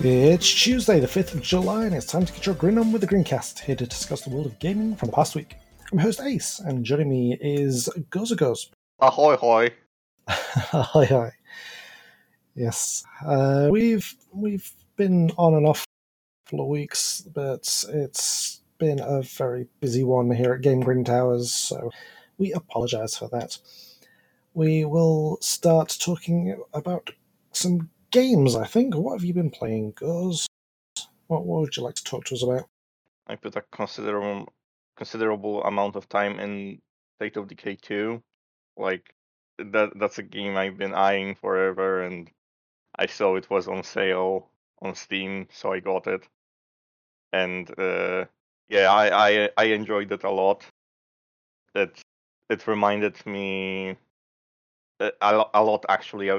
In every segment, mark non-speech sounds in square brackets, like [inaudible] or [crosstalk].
It's Tuesday, the 5th of July, and it's time to get your grin on with the Grincast, here to discuss the world of gaming from the past week. I'm host Ace, and joining me is Gozagos. Ahoy hoy. [laughs] ahoy, hi. Yes, uh, we've we've been on and off for weeks, but it's been a very busy one here at Game Grin Towers, so we apologise for that. We will start talking about some games, I think. What have you been playing, Goz? What, what would you like to talk to us about? I put a considerable considerable amount of time in State of Decay 2. Like that that's a game I've been eyeing forever and I saw it was on sale on Steam, so I got it. And uh, yeah, I, I I enjoyed it a lot. It it reminded me uh, a, a lot actually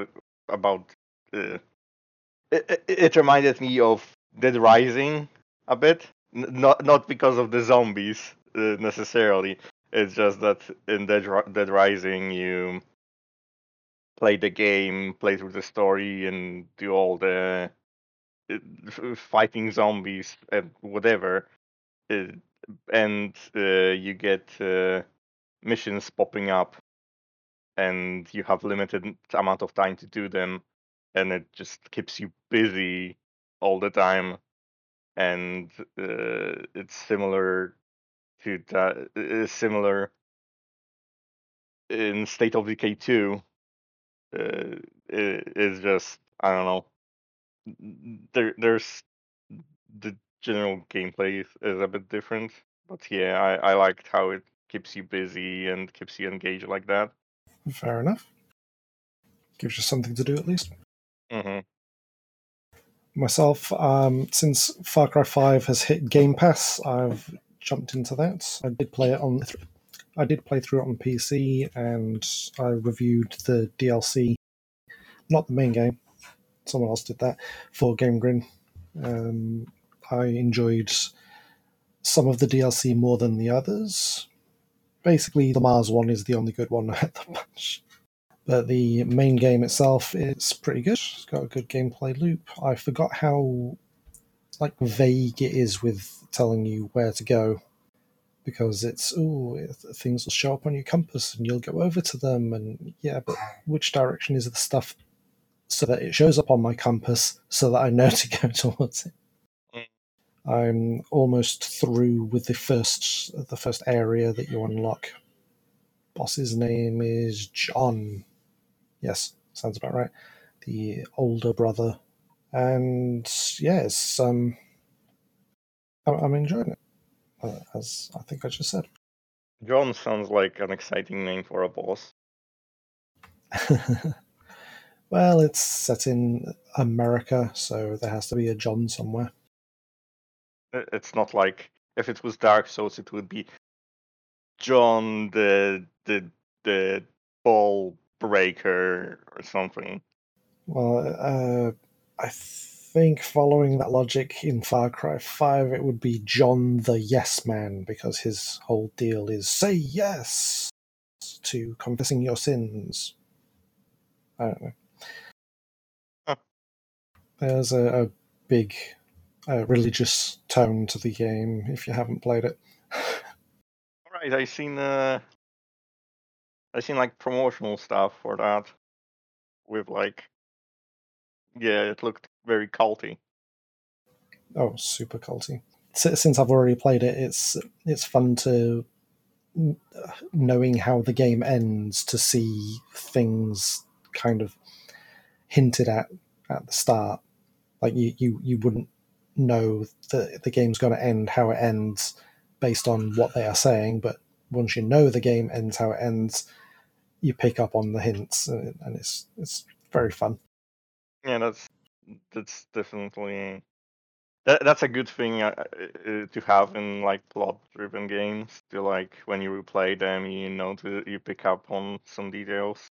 about uh, it, it, reminded me of Dead Rising a bit. N- not not because of the zombies uh, necessarily. It's just that in Dead, Dead Rising you play the game, play through the story, and do all the uh, fighting zombies and whatever. Uh, and uh, you get uh, missions popping up, and you have limited amount of time to do them, and it just keeps you busy all the time. And uh, it's similar to that. Uh, similar in State of Decay 2 uh, i- is just I don't know. There, there's the general gameplay is, is a bit different, but yeah, I, I liked how it keeps you busy and keeps you engaged like that. Fair enough. Gives you something to do at least. Hmm Myself, um, since Far Cry 5 has hit Game Pass, I've jumped into that. I did play it on. I did play through it on PC, and I reviewed the DLC, not the main game. Someone else did that for Game Grin. Um, I enjoyed some of the DLC more than the others. Basically, the Mars one is the only good one [laughs] at the bunch. But the main game itself is pretty good. It's got a good gameplay loop. I forgot how like vague it is with telling you where to go because it's oh things will show up on your compass and you'll go over to them and yeah but which direction is the stuff so that it shows up on my compass so that I know [laughs] to go towards it. I'm almost through with the first the first area that you unlock. Boss's name is John. Yes, sounds about right. The older brother, and yes, um, I'm, I'm enjoying it. Uh, as I think I just said. John sounds like an exciting name for a boss. [laughs] well, it's set in America, so there has to be a John somewhere. It's not like if it was Dark Souls, it would be John the the the ball breaker or something. Well, uh, I think following that logic in Far Cry 5, it would be John the Yes Man, because his whole deal is say yes to confessing your sins. I don't know. Huh. There's a, a big uh, religious tone to the game if you haven't played it. [laughs] All right, I've seen uh, I seen like promotional stuff for that with like, yeah, it looked very culty. Oh, super culty. Since I've already played it, it's it's fun to knowing how the game ends to see things kind of hinted at at the start. Like you you, you wouldn't know that the game's going to end how it ends based on what they are saying, but once you know the game ends how it ends, you pick up on the hints, and, and it's it's very fun. Yeah, that's that's definitely that that's a good thing uh, uh, to have in like plot-driven games. To like when you replay them, you know, to you pick up on some details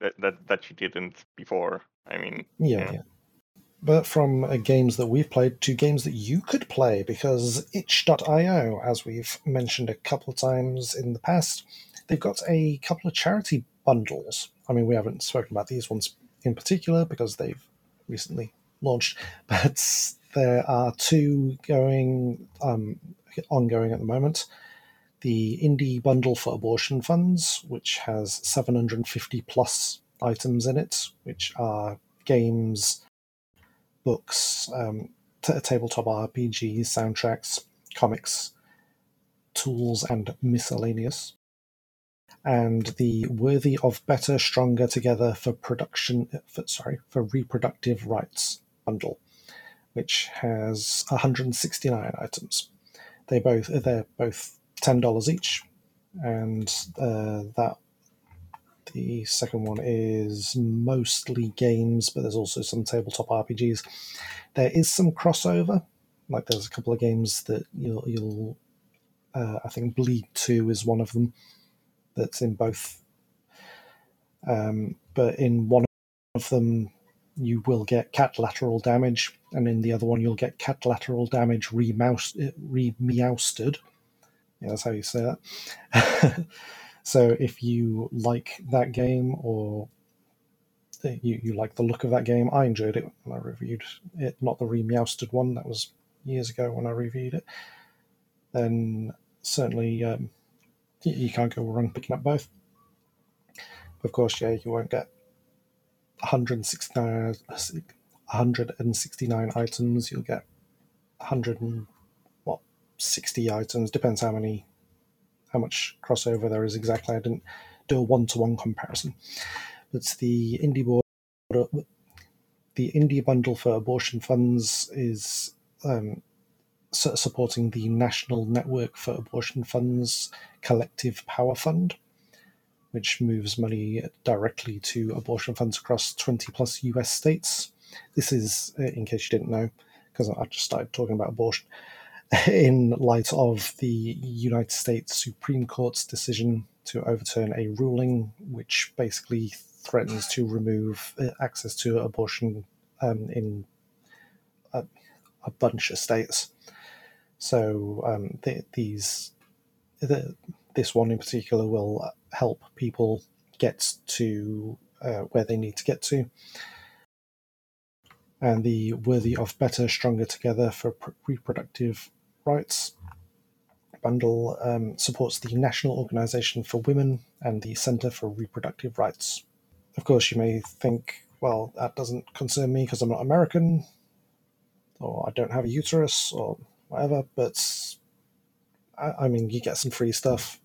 that that that you didn't before. I mean, Yeah, Yeah. yeah. But from uh, games that we've played to games that you could play, because itch.io, as we've mentioned a couple times in the past, they've got a couple of charity bundles. I mean, we haven't spoken about these ones in particular because they've recently launched, [laughs] but there are two going um, ongoing at the moment. The indie bundle for abortion funds, which has 750 plus items in it, which are games, books, um, t- tabletop RPGs, soundtracks, comics, tools, and miscellaneous. And the Worthy of Better, Stronger Together for production, for, sorry, for reproductive rights bundle, which has 169 items. They both they're both ten dollars each, and uh, that the second one is mostly games, but there's also some tabletop RPGs. There is some crossover, like there's a couple of games that you'll, you'll uh, I think Bleed Two is one of them that's in both. Um, but in one of them, you will get Catlateral Damage, and in the other one, you'll get Catlateral Damage remouse, re-meowsted. Yeah, that's how you say that. [laughs] so if you like that game or you, you like the look of that game, I enjoyed it when I reviewed it, not the re-meowsted one. That was years ago when I reviewed it. Then certainly um, you can't go wrong picking up both. Of course, yeah, you won't get 169, 169 items. You'll get 100 and what 60 items. Depends how many, how much crossover there is exactly. I didn't do a one-to-one comparison. But the indie board, the indie bundle for abortion funds is um, supporting the National Network for Abortion Funds Collective Power Fund, which moves money directly to abortion funds across 20 plus US states. This is, uh, in case you didn't know, because I just started talking about abortion, [laughs] in light of the United States Supreme Court's decision to overturn a ruling which basically threatens to remove uh, access to abortion um, in a, a bunch of states. So um, the, these, the, this one in particular will help people get to uh, where they need to get to. And the Worthy of Better, Stronger Together for Reproductive Rights bundle um, supports the National Organization for Women and the Center for Reproductive Rights. Of course, you may think, well, that doesn't concern me because I'm not American, or I don't have a uterus, or whatever. But I, I mean, you get some free stuff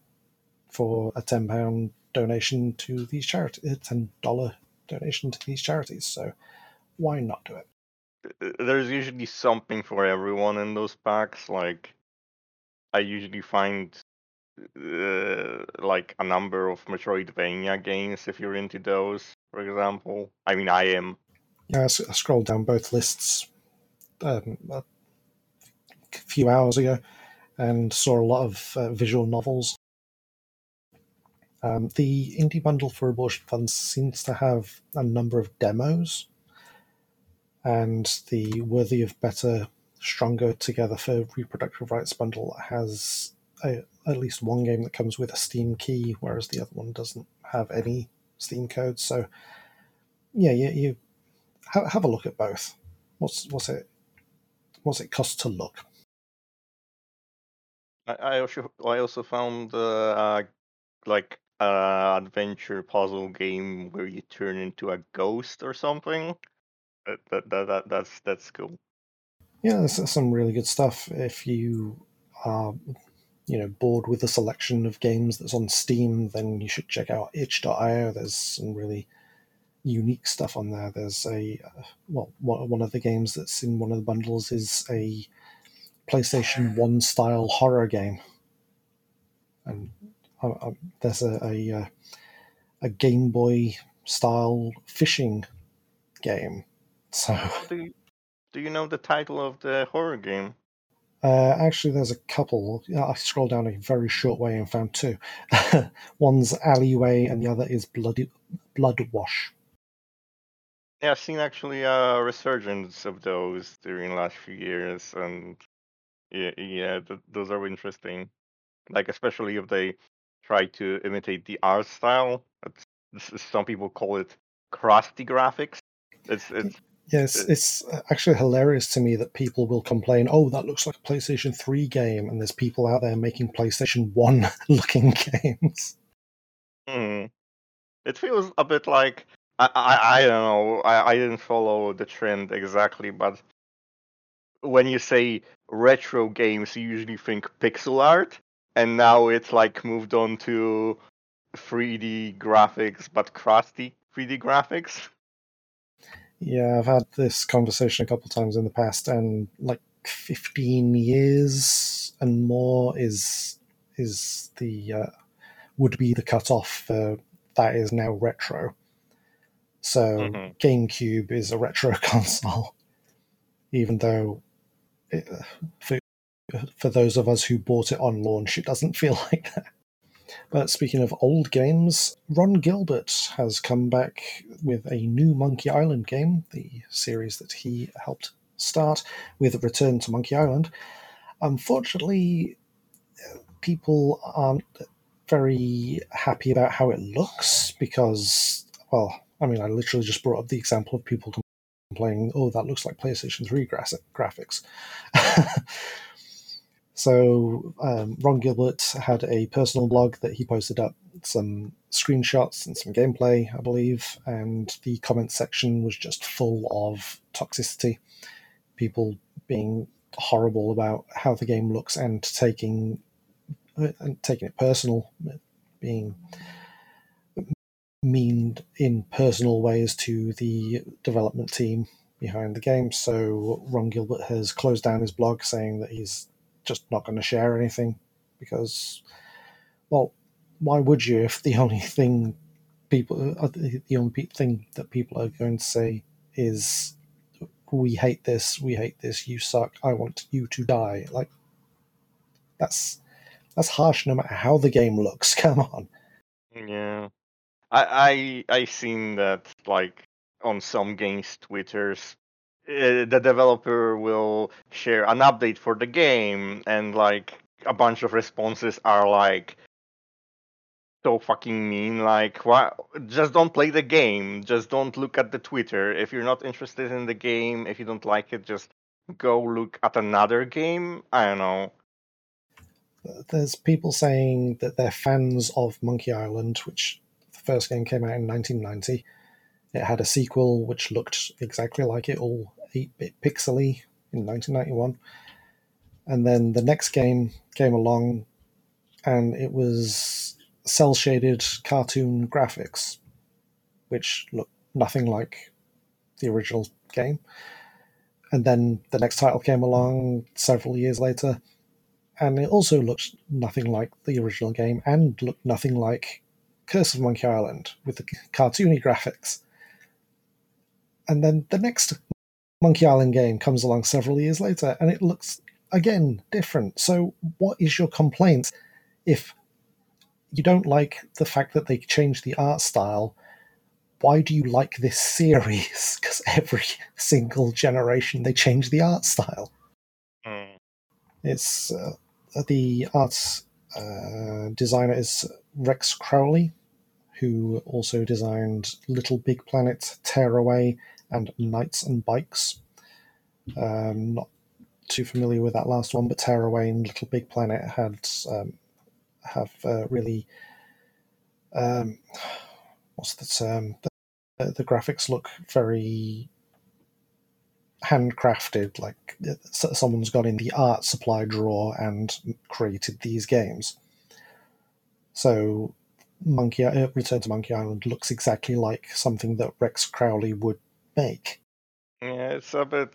for a ten pound donation to these charities, a ten dollar donation to these charities. So why not do it? There's usually something for everyone in those packs. Like I usually find uh, like a number of Metroidvania games if you're into those, for example. I mean, I am. Yeah, I, I scrolled down both lists um, few hours ago and saw a lot of uh, visual novels. Um, the indie bundle for abortion funds seems to have a number of demos, and the Worthy of Better, Stronger Together for Reproductive Rights bundle has a, at least one game that comes with a Steam key, whereas the other one doesn't have any Steam codes. So, yeah, you, you have, have a look at both. What's what's it what's it cost to look? I, I also I also found uh, uh like uh adventure puzzle game where you turn into a ghost or something. That that, that, that that's that's cool. Yeah, there's some really good stuff. If you are you know bored with the selection of games that's on Steam, then you should check out itch.io. There's some really unique stuff on there. There's a uh, well, one of the games that's in one of the bundles is a PlayStation One style horror game, and uh, uh, there's a, a uh, a Game Boy style fishing game. So, do you, do you know the title of the horror game? Uh, actually, there's a couple. I scrolled down a very short way and found two. [laughs] One's Alleyway, and the other is Blood Blood Wash. Yeah, I've seen actually a resurgence of those during the last few years, and yeah, yeah, th- those are interesting. Like especially if they try to imitate the art style. It's, some people call it crusty graphics. It's it's Yes, it's actually hilarious to me that people will complain, oh, that looks like a PlayStation 3 game, and there's people out there making PlayStation 1 [laughs] looking games. Hmm. It feels a bit like I I, I don't know. I, I didn't follow the trend exactly, but when you say retro games, you usually think pixel art, and now it's like moved on to 3D graphics, but crusty 3D graphics. Yeah, I've had this conversation a couple times in the past, and like 15 years and more is is the uh, would be the cutoff for that is now retro. So Mhm. GameCube is a retro [laughs] console, even though it, [laughs] for for those of us who bought it on launch, it doesn't feel [laughs] like that. But speaking of old games, Ron Gilbert has come back with a new Monkey Island game, the series that he helped start with Return to Monkey Island. Unfortunately, people aren't very happy about how it looks because, well, I mean, I literally just brought up the example of people complaining, oh, that looks like PlayStation 3 graphics. [laughs] So um, Ron Gilbert had a personal blog that he posted up some screenshots and some gameplay, I believe, and the comment section was just full of toxicity, people being horrible about how the game looks and taking and taking it personal, being mean in personal ways to the development team behind the game. So Ron Gilbert has closed down his blog, saying that he's just not going to share anything because, well, why would you if the [laughs] only thing people, uh, the only thing that people are going to say is, "We hate this. We hate this. You suck. I want you to die." Like that's that's harsh, no matter how the game looks. [laughs] Come on. Yeah, I I I seen that like on some games Twitters uh, the developer will share an update for the game and like a bunch of responses are like so fucking mean like why just don't play the game. Just don't look at the twitter. If you're not interested in the game if you don't like it just go look at another game. I don't know. There's people saying that they're fans of monkey island which first game came out in 1990 it had a sequel which looked exactly like it, all 8 bit pixely in 1991. And then the next game came along and it was cell shaded cartoon graphics, which looked nothing like the original game. And then the next title came along several years later, and it also looked nothing like the original game and looked nothing like Curse of Monkey Island with the cartoony graphics. And then the next Monkey Island game comes along several years later and it looks again different. So, what is your complaint if you don't like the fact that they changed the art style? Why do you like this series? [laughs] Because every single generation they change the art style. Mm. It's uh, the art uh, designer is Rex Crowle, who also designed Little Big Planet, Tearaway, and Knights and Bikes. Um, not too familiar with that last one, but Tearaway and Little Big Planet had um, have uh, really um, what's the term? The, the, graphics look very handcrafted, like someone's gone in the art supply drawer and created these games. So, Monkey uh, Return to Monkey Island looks exactly like something that Rex Crowle would make. Yeah, it's a bit.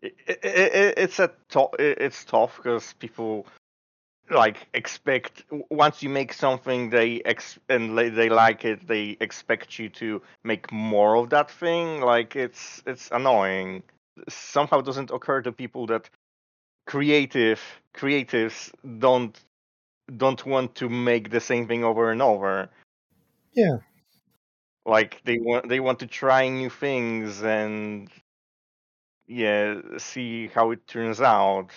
It, it, it, it's a to- it's tough because people like expect once you make something they ex and they like it they expect you to make more of that thing? Like it's it's annoying. Somehow it doesn't occur to people that creative creatives don't don't want to make the same thing over and over. Yeah. Like they want they want to try new things and yeah see how it turns out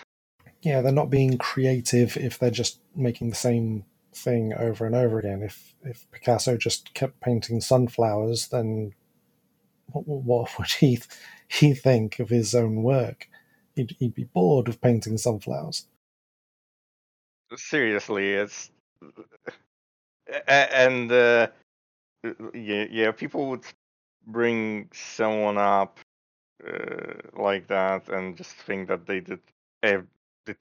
yeah they're not being creative if they're just making the same thing over and over again if if picasso just kept painting sunflowers then what, what [laughs] would he he think of his own work? He'd, he'd be bored of painting sunflowers. Seriously, it's and uh, yeah, yeah, people would bring someone up uh, like that and just think that they did the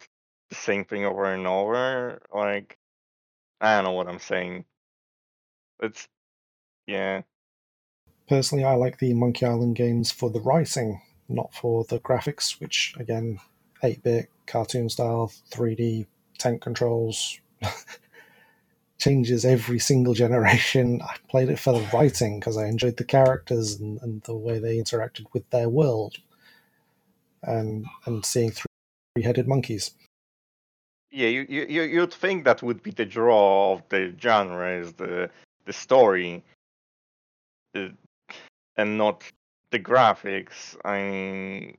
same thing over and over. Like, I don't know what I'm saying. It's yeah. Personally, I like the Monkey Island games for the writing, not for the graphics, which again, 8 bit, cartoon style, 3D, tank controls, [laughs] changes every single generation. [laughs] I played it for the writing because I enjoyed the characters and, and, the way they interacted with their world, and and seeing three headed monkeys. Yeah, you, you you'd think that would be the draw of the genre is the the story, uh, and not the graphics. I mean,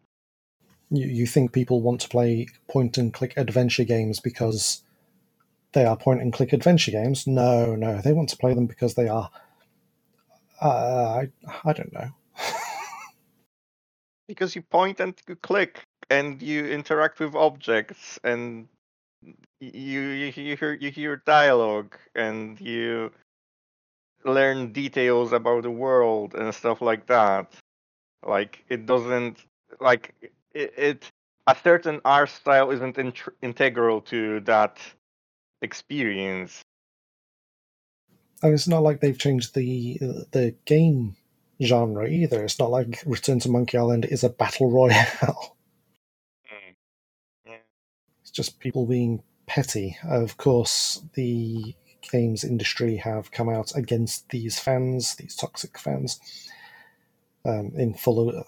you, you think people want to play point and click adventure games because they are point and click adventure games. No, no, they want to play them because they are. Uh, I I don't know. [laughs] because you point and you click and you interact with objects and you you hear you hear dialogue and you learn details about the world and stuff like that. Like it doesn't like it, it a certain art style isn't in, integral to that experience. And it's not like they've changed the the game genre either. It's not like Return to Monkey Island is a battle royale. [laughs] Just people being petty. Of course, the games industry have come out against these fans, these toxic fans, um, in full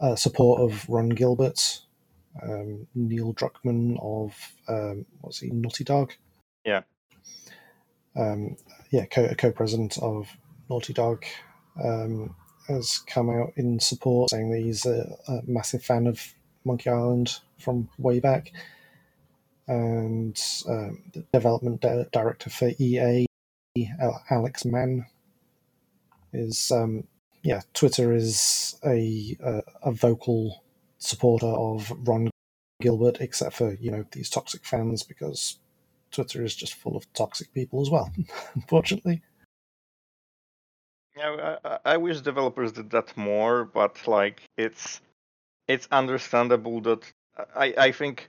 uh, support of Ron Gilbert, um, Neil Druckmann of um, what's he, Naughty Dog, yeah. Um, yeah, co- co-president of Naughty Dog um, has come out in support, saying that he's a, a, massive fan of Monkey Island from way back. And um, the development di- director for EA, Alex Mann, is um, yeah. Twitter is a, a a vocal supporter of Ron Gilbert, except for you know these toxic fans because Twitter is just full of toxic people as well, [laughs] unfortunately. Yeah, I, I wish developers did that more, but like it's it's understandable that I I think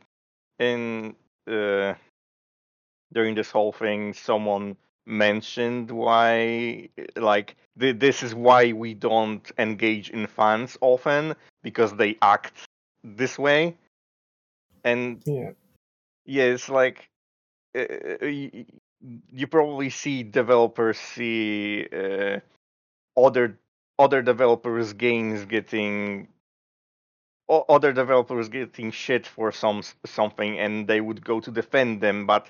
in uh, during this whole thing someone mentioned why like th- this is why we don't engage in fans often because they act this way. And yeah. yeah it's like uh, you probably see developers see uh, other other developers games getting other developers getting shit for some something and they would go to defend them but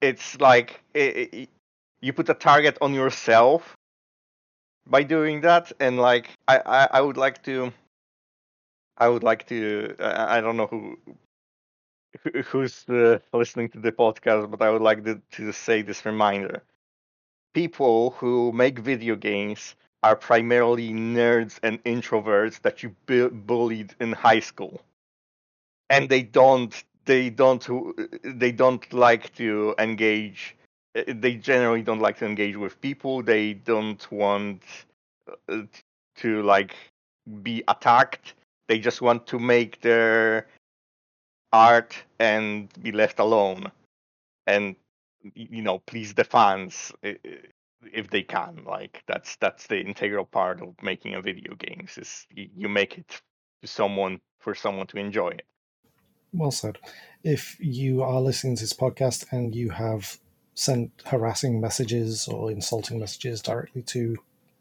it's like it, it, you put a target on yourself by doing that and like I, I, I would like to I would like to I, I don't know who who's uh, listening to the podcast, but I would like to, to say this reminder. People who make video games are primarily nerds and introverts that you bu- bullied in high school, and they don't they don't they don't like to engage. They generally don't like to engage with people. They don't want uh, to like be attacked. They just want to make their art and be left alone and you know please the fans if they can like that's that's the integral part of making a video game is you make it to someone for someone to enjoy it. Well said. If you are listening to this podcast and you have sent harassing messages or insulting messages directly to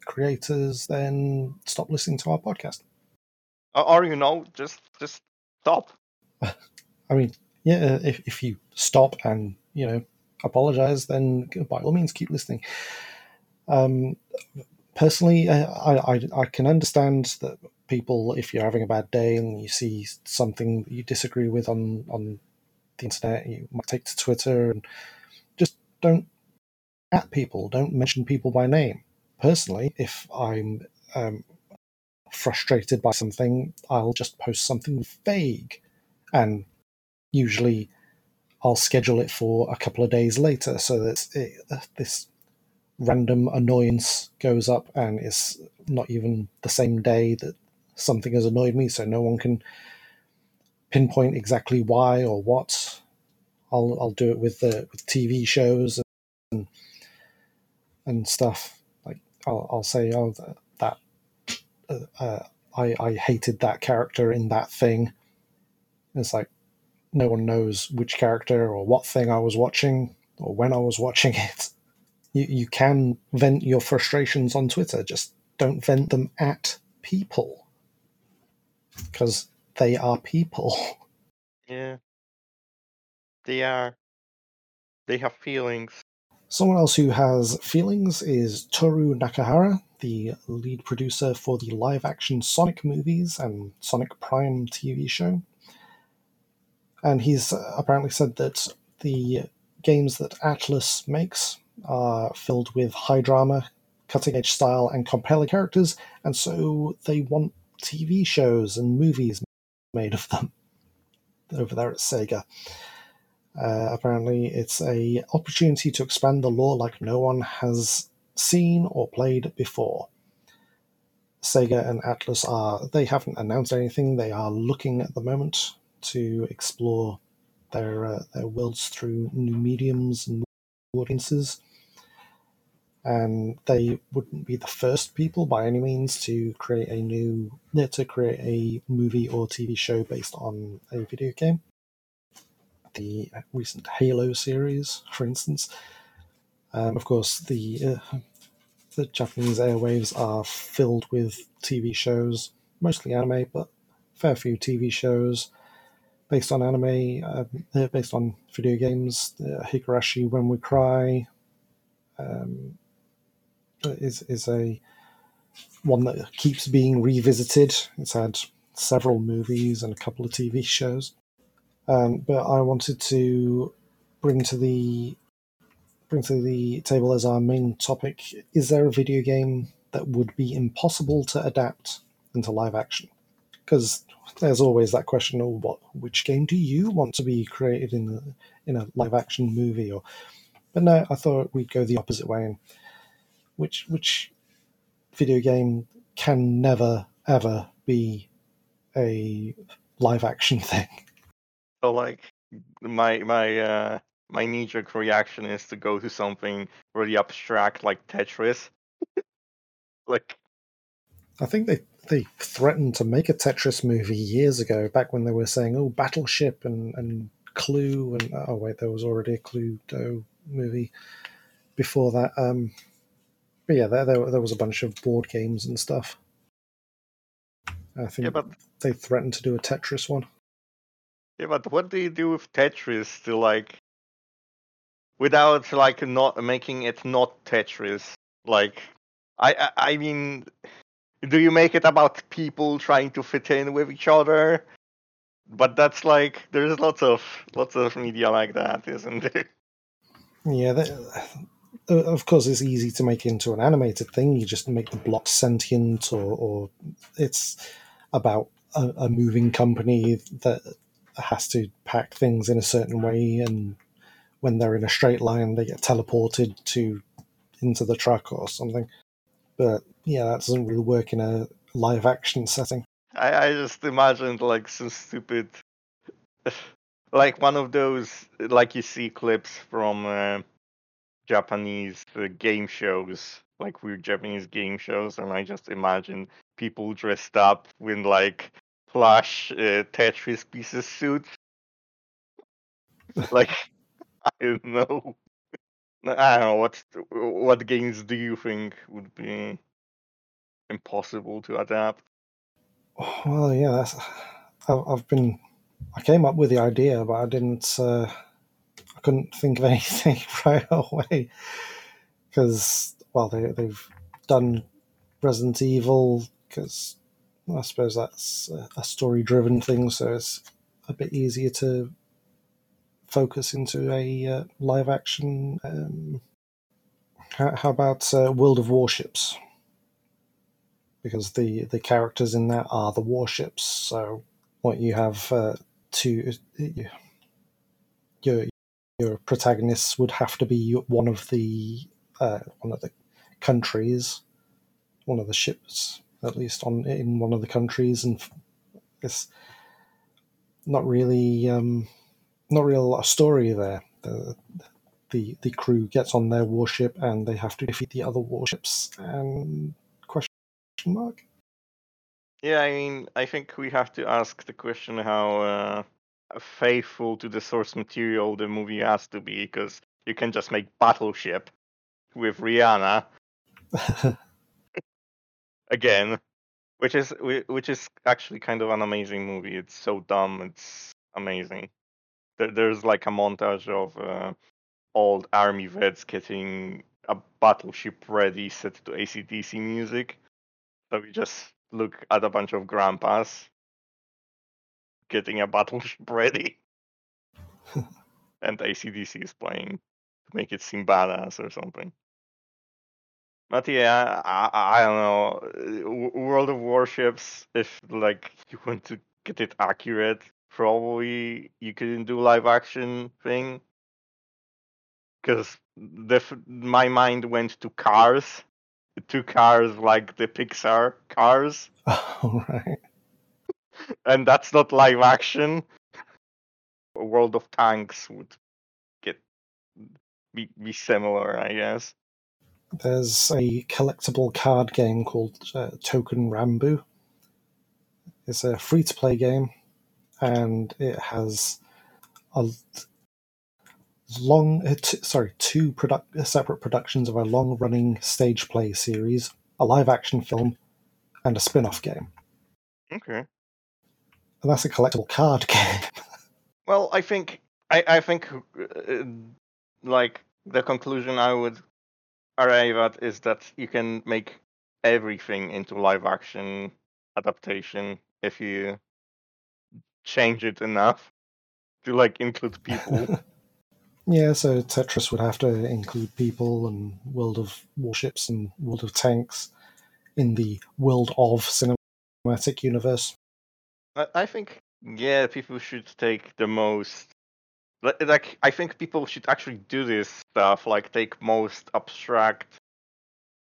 creators then stop listening to our podcast. Or you know just just stop. [laughs] I mean, yeah, if, if you stop and, you know, apologize, then by all means keep listening. Um, personally, I, I, I can understand that people, if you're having a bad day and you see something you disagree with on, on the internet, you might take to Twitter and just don't at people, don't mention people by name. Personally, if I'm um, frustrated by something, I'll just post something vague. And usually I'll schedule it for a couple of days later so that it, this random annoyance goes up and it's not even the same day that something has annoyed me, so no one can pinpoint exactly why or what. I'll I'll do it with the with TV shows and and stuff. Like I'll I'll say oh that, uh, uh, I I hated that character in that thing. It's like no one knows which character or what thing I was watching or when I was watching [laughs] it. You you can vent your frustrations on Twitter. Just don't vent them at people because they are people. [laughs] Yeah. They are. They have feelings. Someone else who has feelings is Toru Nakahara, the lead producer for the live action Sonic movies and Sonic Prime TV show. And he's uh, apparently said that the games that Atlus makes are filled with high drama, cutting edge style, and compelling characters, and so they want TV shows and movies made of them [laughs] over there at Sega. Uh, apparently, it's a opportunity to expand the lore like no one has seen or played before. Sega and Atlus are they haven't announced anything. They are looking at the moment to explore their uh, their worlds through new mediums and audiences. And they wouldn't be the first people by any means to create a new to create a movie or TV show based on a video game the recent Halo series, for instance. Um, of course, the uh, the Japanese airwaves are filled with TV shows, mostly anime, but fair few TV shows based on anime, uh, based on video games. Uh, Higurashi When We Cry um, is is a one that keeps being revisited. It's had several movies and a couple of TV shows. Um, but I wanted to bring to the bring to the table as our main topic: Is there a video game that would be impossible to adapt into live action? Because there's always that question: Oh, what? Which game do you want to be created in a, in a live action movie? Or, but no, I thought we'd go the opposite way. And which which video game can never ever be a live action [laughs] thing? So like my my uh my knee jerk reaction is to go to something really abstract like Tetris. [laughs] like I think they they threatened to make a Tetris movie years ago, back when they were saying, "Oh, Battleship and and Clue," and oh wait, there was already a Cluedo movie before that. Um, but yeah, there, there there was a bunch of board games and stuff. I think yeah, but they threatened to do a Tetris one. Yeah, but what do you do with Tetris to like without like not making it not Tetris? Like, I, I I mean, do you make it about people trying to fit in with each other? But that's like there's lots of lots of media like that, isn't there? Yeah, that, uh, of course, it's easy to make into an animated thing. You just make the blocks sentient, or, or it's about a, a moving company that has to pack things in a certain way, and when they're in a straight line, they get teleported to into the truck or something. But yeah, that doesn't really work in a live action setting. I, I just imagined like some stupid, [laughs] like one of those like you see clips from uh, Japanese uh, game shows, like weird Japanese game shows, and I just imagine people dressed up with like plush uh, Tetris pieces suits. [laughs] like [laughs] I don't know. I don't know what what games do you think would be impossible to adapt? Well, yeah, that's, I've been. I came up with the idea, but I didn't. Uh, I couldn't think of [laughs] anything right away because well, they they've done Resident Evil because I suppose that's a story driven thing, so it's a bit easier to focus into a uh, live action. Um, how, how, about uh, World of Warships? because the the characters in that are the warships. So what you have uh, to your your protagonists would have to be one of the uh, one of the countries, one of the ships, at least on in one of the countries, and it's not really um, not real a story there. The, the the crew gets on their warship and they have to defeat the other warships. And question mark. Yeah, I mean, I think we have to ask the question how uh, faithful to the source material the movie has to be, because you can just make Battleship with Rihanna [laughs] again, which is which is actually kind of an amazing movie. It's so dumb, it's amazing. There, there's like a montage of uh, old army vets getting a battleship ready set to ACDC music. So we just look at a bunch of grandpas getting a battleship [laughs] ready. and ACDC is playing to make it seem badass or something. But yeah, I, I don't know. World of Warships, if like you want to get it accurate, probably you couldn't do live action thing because my mind went to Cars, to Cars like the Pixar Cars. [laughs] Oh, right. and that's not live action. World of Tanks would get be, be similar, I guess. There's a collectible card game called uh, Touken Ranbu. It's a free to play game, and it has a long, uh, t- sorry, two product, uh, separate productions of a long running stage play series, a live action film, and a spin off game. Okay. And that's a collectible card [laughs] game. well, I think I, I think uh, like the conclusion I would arrive at is that you can make everything into live action adaptation if you change it enough to like include people. [laughs] yeah, so Tetris would have to include people and World of Warships and World of Tanks in the World of Cinematic Universe. I think yeah, people should take the most like I think people should actually do this stuff, like take most abstract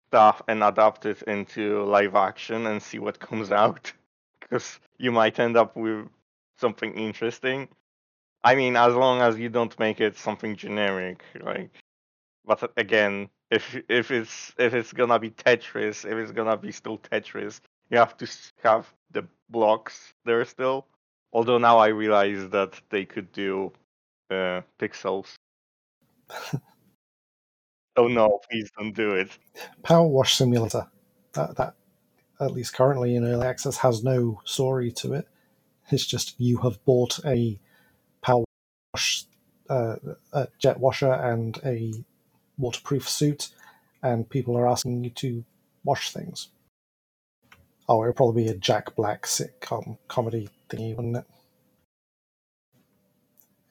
stuff and adapt it into live action and see what comes [laughs] out. Because you might end up with something interesting. I mean, as long as you don't make it something generic, like. But again, if if it's if it's gonna be Tetris, if it's gonna be still Tetris, you have to have the blocks there still. Although now I realize that they could do uh, pixels. [laughs] oh no! Please don't do it. Power Wash Simulator. That that at least currently in early access has no story to it. It's just you have bought a power wash uh, a jet washer and a waterproof suit, and people are asking you to wash things. Oh, it'll probably be a Jack Black sitcom comedy thingy, wouldn't it?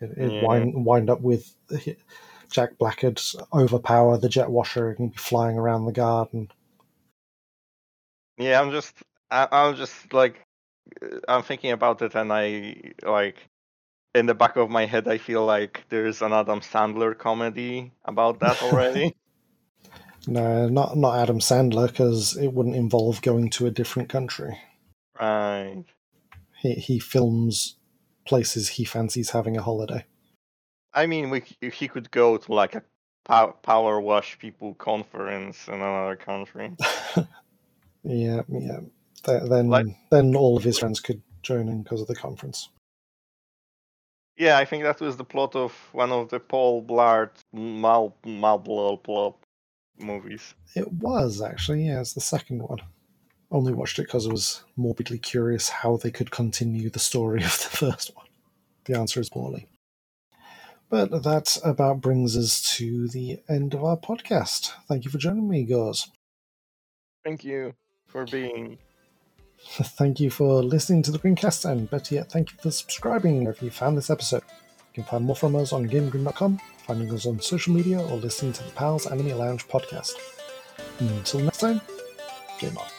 It, it yeah. wind, wind up with Jack Black'd overpower the jet washer and be flying around the garden. Yeah, I'm just, I, I'm just like, I'm thinking about it, and I like, in the back of my head, I feel like there's an Adam Sandler comedy about that already. [laughs] no, not not Adam Sandler, because it wouldn't involve going to a different country. Right. He he films places he fancies having a holiday. I mean, we he could go to like a power wash people conference in another country. [laughs] yeah, yeah. Then like, then all of his friends could join in because of the conference. Yeah, I think that was the plot of one of the Paul Blart Mal Mal Plop movies. It was actually, yeah, it's the second one. Only watched it because I was morbidly curious how they could continue the story [laughs] of the first one. The answer is poorly. But that about brings us to the end of our podcast. Thank you for joining me, Goz. Thank you for being. [laughs] thank you for listening to the Grincast, and better yet, thank you for subscribing if you found this episode. You can find more from us on GameGrin.com, finding us on social media, or listening to the Pals Anime Lounge podcast. Until next time, game on.